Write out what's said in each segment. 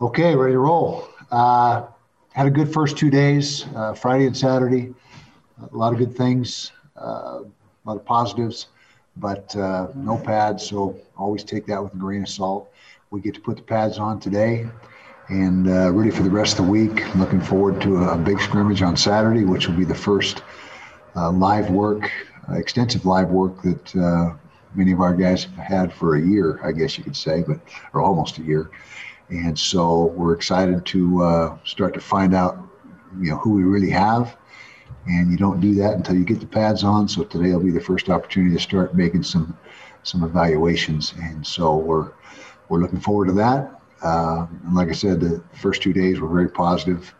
Okay, ready to roll. Uh, had a good first two days, uh, Friday and Saturday. A lot of good things, uh, a lot of positives, but uh, no pads, so always take that with a grain of salt. We get to put the pads on today and uh, ready for the rest of the week. Looking forward to a, a big scrimmage on Saturday, which will be the first uh, live work, extensive live work that many of our guys have had for a year, I guess you could say, but or almost a year. And so we're excited to uh, start to find out, you know, who we really have. And you don't do that until you get the pads on. So today will be the first opportunity to start making some some evaluations. And so we're we're looking forward to that. Uh, and like I said, the first two days were very positive,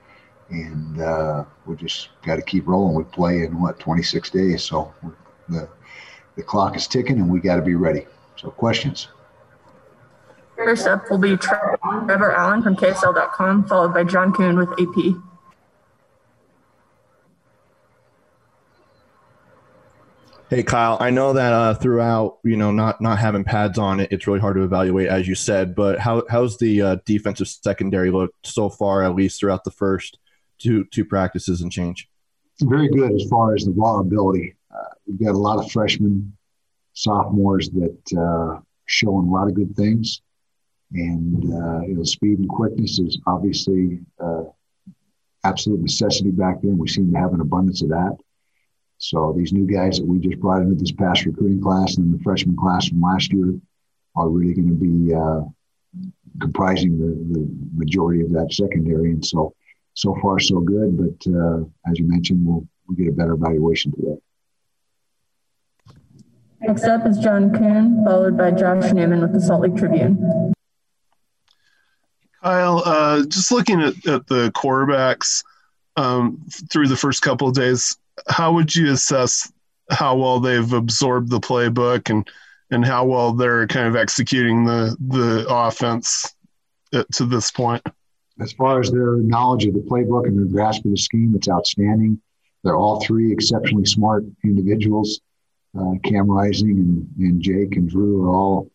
and uh, we just got to keep rolling. We play in what 26 days, so the the clock is ticking, and we got to be ready. So questions. First up will be Trevor Allen from KSL.com, followed by John Coon with AP. Hey Kyle, I know that uh, throughout, you know, not not having pads on it, it's really hard to evaluate, as you said. But how how's the uh, defensive secondary look so far, at least throughout the first two two practices and change? Very good as far as the raw ability. Uh, we've got a lot of freshmen, sophomores that uh, showing a lot of good things and uh, you know speed and quickness is obviously uh, absolute necessity back then. We seem to have an abundance of that. So these new guys that we just brought into this past recruiting class and the freshman class from last year are really going to be uh, comprising the, the majority of that secondary. And so, so far so good. But uh, as you mentioned, we'll, we'll get a better evaluation today. Next up is John Coon, followed by Josh Newman with the Salt Lake Tribune. Kyle, uh, just looking at, at the quarterbacks um, through the first couple of days, how would you assess how well they've absorbed the playbook and and how well they're kind of executing the the offense at, to this point? As far as their knowledge of the playbook and their grasp of the scheme, it's outstanding. They're all three exceptionally smart individuals. Uh, Cam Rising and, and Jake and Drew are all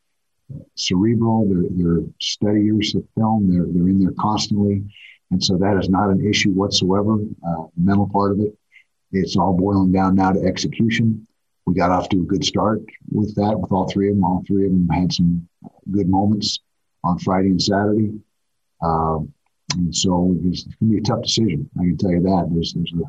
cerebral. They're, they're of film. They're, they're in there constantly. And so that is not an issue whatsoever. Uh, mental part of it. It's all boiling down now to execution. We got off to a good start with that, with all three of them. All three of them had some good moments on Friday and Saturday. Um, and so it's going to be a tough decision. I can tell you that. There's there's a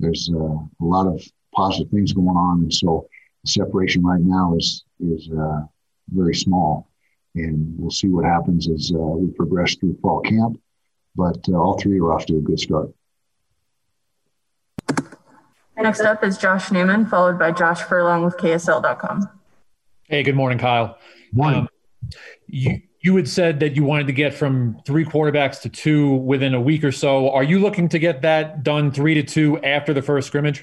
there's a, a lot of positive things going on, and so the separation right now is is uh, very small. And we'll see what happens as uh, we progress through fall camp. But uh, all three are off to a good start. Next up is Josh Newman, followed by Josh Furlong with KSL.com. Hey, good morning, Kyle. Morning. Um, you you had said that you wanted to get from three quarterbacks to two within a week or so. Are you looking to get that done three to two after the first scrimmage?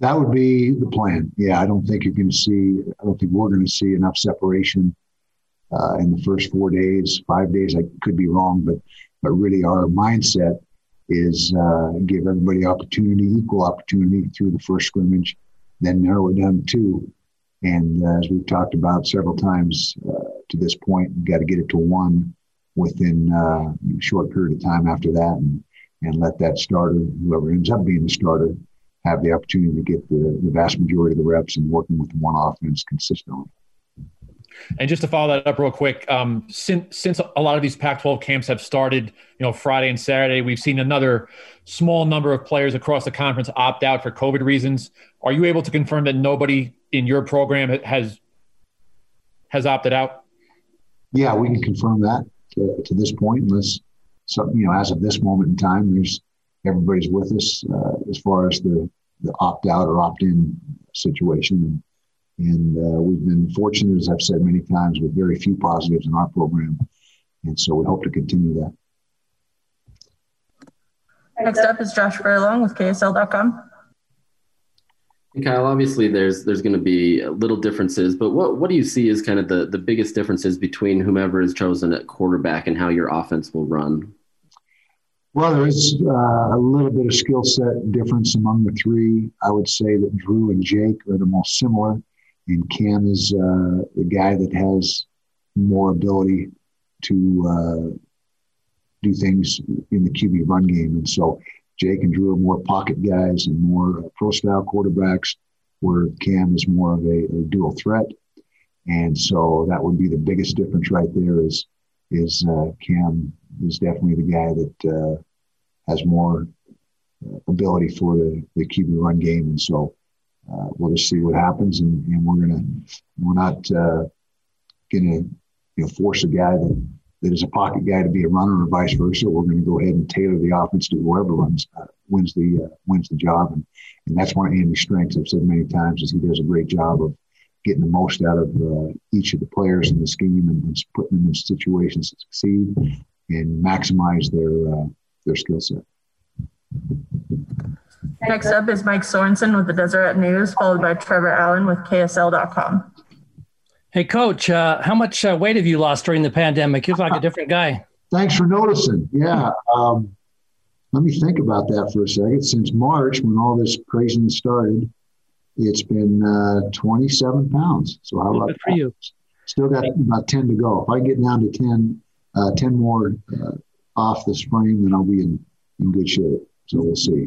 That would be the plan. Yeah, I don't think you're going to see. I don't think we're going to see enough separation uh, in the first four days, five days. I could be wrong, but but really our mindset is uh, give everybody opportunity, equal opportunity through the first scrimmage, then narrow it down to two. And uh, as we've talked about several times uh, to this point, we've got to get it to one within uh, a short period of time after that, and and let that starter, whoever ends up being the starter, have the opportunity to get the, the vast majority of the reps and working with one offense consistently. And just to follow that up real quick, um, since since a lot of these Pac-12 camps have started, you know, Friday and Saturday, we've seen another small number of players across the conference opt out for COVID reasons. Are you able to confirm that nobody in your program has has opted out? Yeah, we can confirm that to, to this point, unless something, you know, as of this moment in time, there's everybody's with us uh, as far as the, the opt out or opt in situation. And, and uh, we've been fortunate, as I've said many times, with very few positives in our program. And so we hope to continue that. Next up is Josh Furlong with KSL.com. Kyle, obviously there's there's going to be little differences, but what what do you see as kind of the the biggest differences between whomever is chosen at quarterback and how your offense will run? Well, there is uh, a little bit of skill set difference among the three. I would say that Drew and Jake are the most similar, and Cam is uh, the guy that has more ability to uh, do things in the QB run game. And so Jake and Drew are more pocket guys and more pro style quarterbacks, where Cam is more of a, a, dual threat. And so that would be the biggest difference right there. Is is uh, Cam is definitely the guy that uh, has more uh, ability for the, the QB run game. And so uh, we'll just see what happens. And, and we're gonna we're not uh, gonna you know force a guy that that is a pocket guy to be a runner or vice versa. We're going to go ahead and tailor the offense to whoever runs uh, wins the uh, wins the job, and and that's one of Andy's strengths. I've said many times is he does a great job of getting the most out of uh, each of the players in the scheme and, and, putting them in situations to succeed and maximize their uh, their skill set. Next up is Mike Sorensen with the Deseret News, followed by Trevor Allen with KSL.com. Hey, Coach, uh, how much uh, weight have you lost during the pandemic? You look like a different guy. Thanks for noticing. Yeah. Um, let me think about that for a second. Since March, when all this craziness started, it's been uh, 27 pounds. So how about Good for that? you? Still got about 10 to go. If I get down to 10, uh, 10 more uh, off the spring, then I'll be in, in good shape. So we'll see.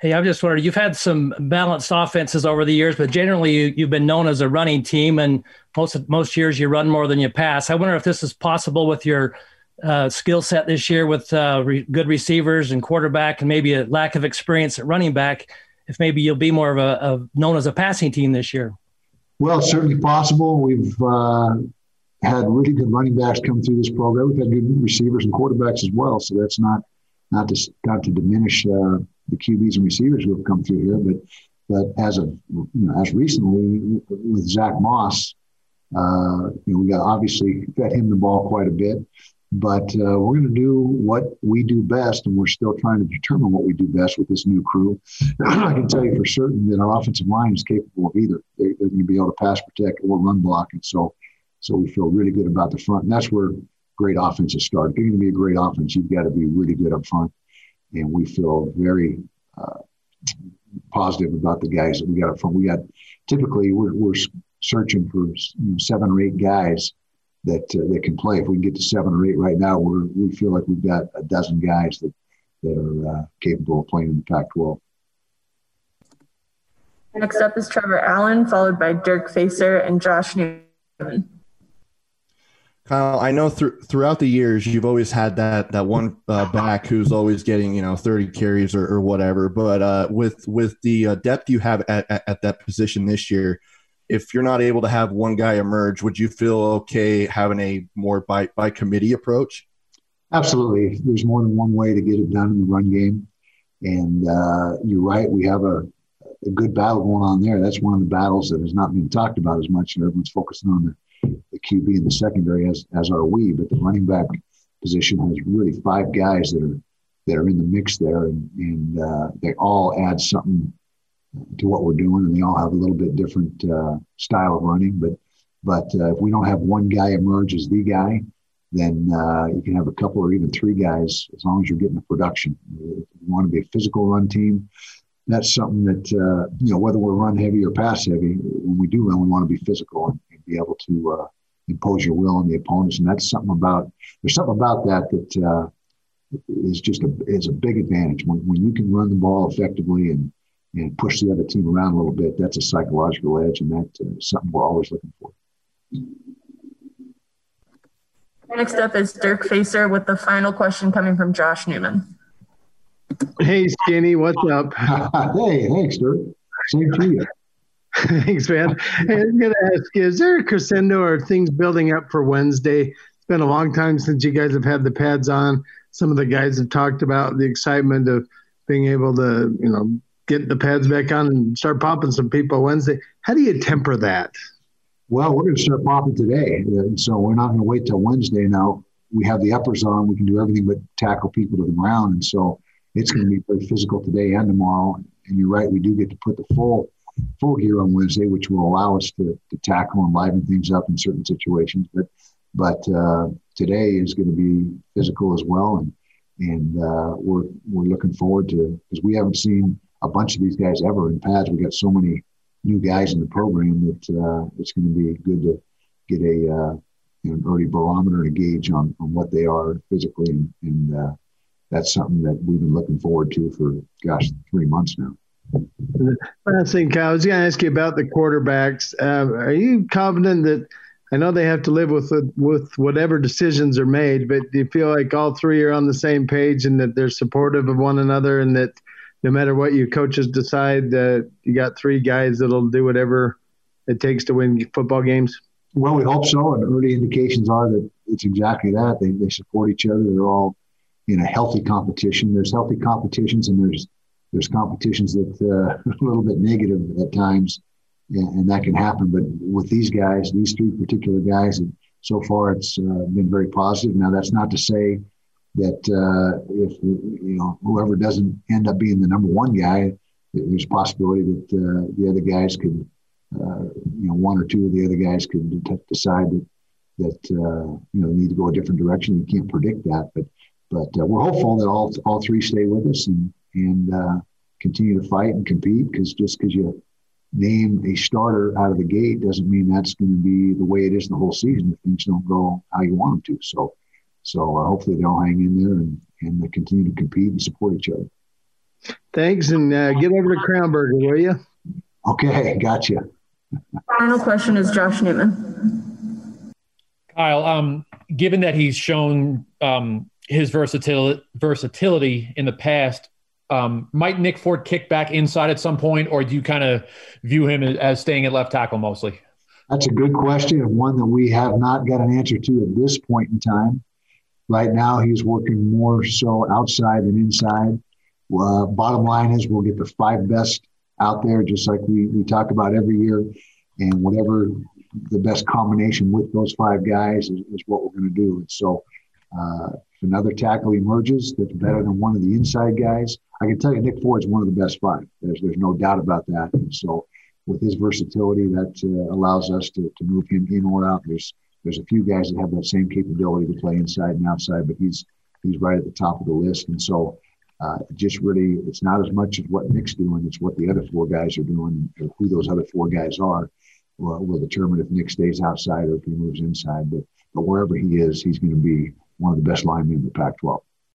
Hey, I'm just wondering, you've had some balanced offenses over the years, but generally you, you've been known as a running team, and most most years you run more than you pass. I wonder if this is possible with your uh, skill set this year, with uh, re- good receivers and quarterback, and maybe a lack of experience at running back. If maybe you'll be more of a, known as a passing team this year. Well, certainly possible. We've uh, had really good running backs come through this program. We've had good receivers and quarterbacks as well, so that's not not to not to diminish uh, the QBs and receivers who have come through here, but but as of you know, as recently with Zach Moss, uh, you know, we got obviously fed him the ball quite a bit, but uh, we're going to do what we do best, and we're still trying to determine what we do best with this new crew. I can tell you for certain that our offensive line is capable of either. They're, they're going to be able to pass protect or run block, and so so we feel really good about the front, and that's where great offenses start. If you're going to be a great offense, you've got to be really good up front and we feel very uh, positive about the guys that we got up front. We got typically we're, we're searching for you know, seven or eight guys that uh, that can play. If we can get to seven or eight right now, we we feel like we've got a dozen guys that that are uh, capable of playing in the Pac-12. Next up is Trevor Allen, followed by Dirk Facer and Josh Newman. Kyle, I know th- throughout the years you've always had that that one uh, back who's always getting you know thirty carries or, or whatever. But uh, with with the uh, depth you have at, at, at, that position this year, if you're not able to have one guy emerge, would you feel okay having a more by by committee approach? Absolutely. There's more than one way to get it done in the run game, and uh, you're right. We have a, a good battle going on there. That's one of the battles that has not been talked about as much. And everyone's focusing on the the QB in the secondary, as as are we. But the running back position has really five guys that are that are in the mix there, and and uh, they all add something to what we're doing, and they all have a little bit different uh, style of running. But but uh, if we don't have one guy emerge as the guy, then uh, you can have a couple or even three guys as long as you're getting the production. If you want to be a physical run team, that's something that uh, you know whether we're run heavy or pass heavy. When we do run, we want to be physical and, and be able to uh, impose your will on the opponents, and that's something about there's something about that that uh, is just a is a big advantage when when you can run the ball effectively and and push the other team around a little bit. That's a psychological edge, and that's uh, something we're always looking for. Next up is Dirk Facer with the final question coming from Josh Newman. Hey, Skinny, what's up? hey, thanks, Dirk. Same to you. Thanks, man. Hey, I'm going to ask you, is there a crescendo or things building up for Wednesday? It's been a long time since you guys have had the pads on. Some of the guys have talked about the excitement of being able to, you know, get the pads back on and start popping some people Wednesday. How do you temper that? Well, we're going to start popping today. So we're not going to wait till Wednesday. Now we have the uppers on. We can do everything but tackle people to the ground. And so it's going to be very physical today and tomorrow. And you're right, we do get to put the full full gear on Wednesday, which will allow us to, to tackle and liven things up in certain situations. But but uh, today is going to be physical as well, and and uh, we're we're looking forward to because we haven't seen a bunch of these guys ever in pads. We got so many new guys in the program that uh, it's going to be good to get a uh, you know, an early barometer to gauge on, on what they are physically. And, and uh, that's something that we've been looking forward to for, gosh, three months now. Last thing, Kyle, I was going to ask you about the quarterbacks. Uh, are you confident that I know they have to live with with whatever decisions are made, but do you feel like all three are on the same page and that they're supportive of one another, and that no matter what your coaches decide, uh, you got three guys that'll do whatever it takes to win football games? Well, we hope so, and early indications are that it's exactly that. They they support each other. They're all in a healthy competition. There's healthy competitions, and there's there's competitions that uh, are a little bit negative at times, and, and, that can happen. But with these guys, these three particular guys, so far it's uh, been very positive. Now that's not to say that uh, if you know whoever doesn't end up being the number one guy, there's a possibility that uh, the other guys could, uh, you know, one or two of the other guys could decide that that uh, you know need to go a different direction. You can't predict that, but but we're hopeful that all all three stay with us and and uh, continue to fight and compete because just because you name a starter out of the gate doesn't mean that's going to be the way it is the whole season if things don't go how you want them to. So, so uh, hopefully they'll hang in there and, and they continue to compete and support each other. Thanks, and uh, get over to Crown Burger, will you? Okay, gotcha. Final question is Josh Newman. Kyle, um, given that he's shown um, his versatility, versatility in the past, um, might Nick Ford kick back inside at some point, or do you kind of view him as staying at left tackle mostly? That's a good question, and one that we have not got an answer to at this point in time. Right now, he's working more so outside than inside. Uh, bottom line is, we'll get the five best out there, just like we, we talk about every year. And whatever the best combination with those five guys is, is what we're going to do. And so, uh, if another tackle emerges that's better than one of the inside guys, I can tell you Nick Ford's one of the best five. There's there's no doubt about that. And so with his versatility, that uh, allows us to, to move him in or out. There's there's a few guys that have that same capability to play inside and outside, but he's he's right at the top of the list. And so uh, just really, it's not as much as what Nick's doing; it's what the other four guys are doing. Or who those other four guys are will, will determine if Nick stays outside or if he moves inside. But but wherever he is, he's going to be one of the best linemen in the Pac-12.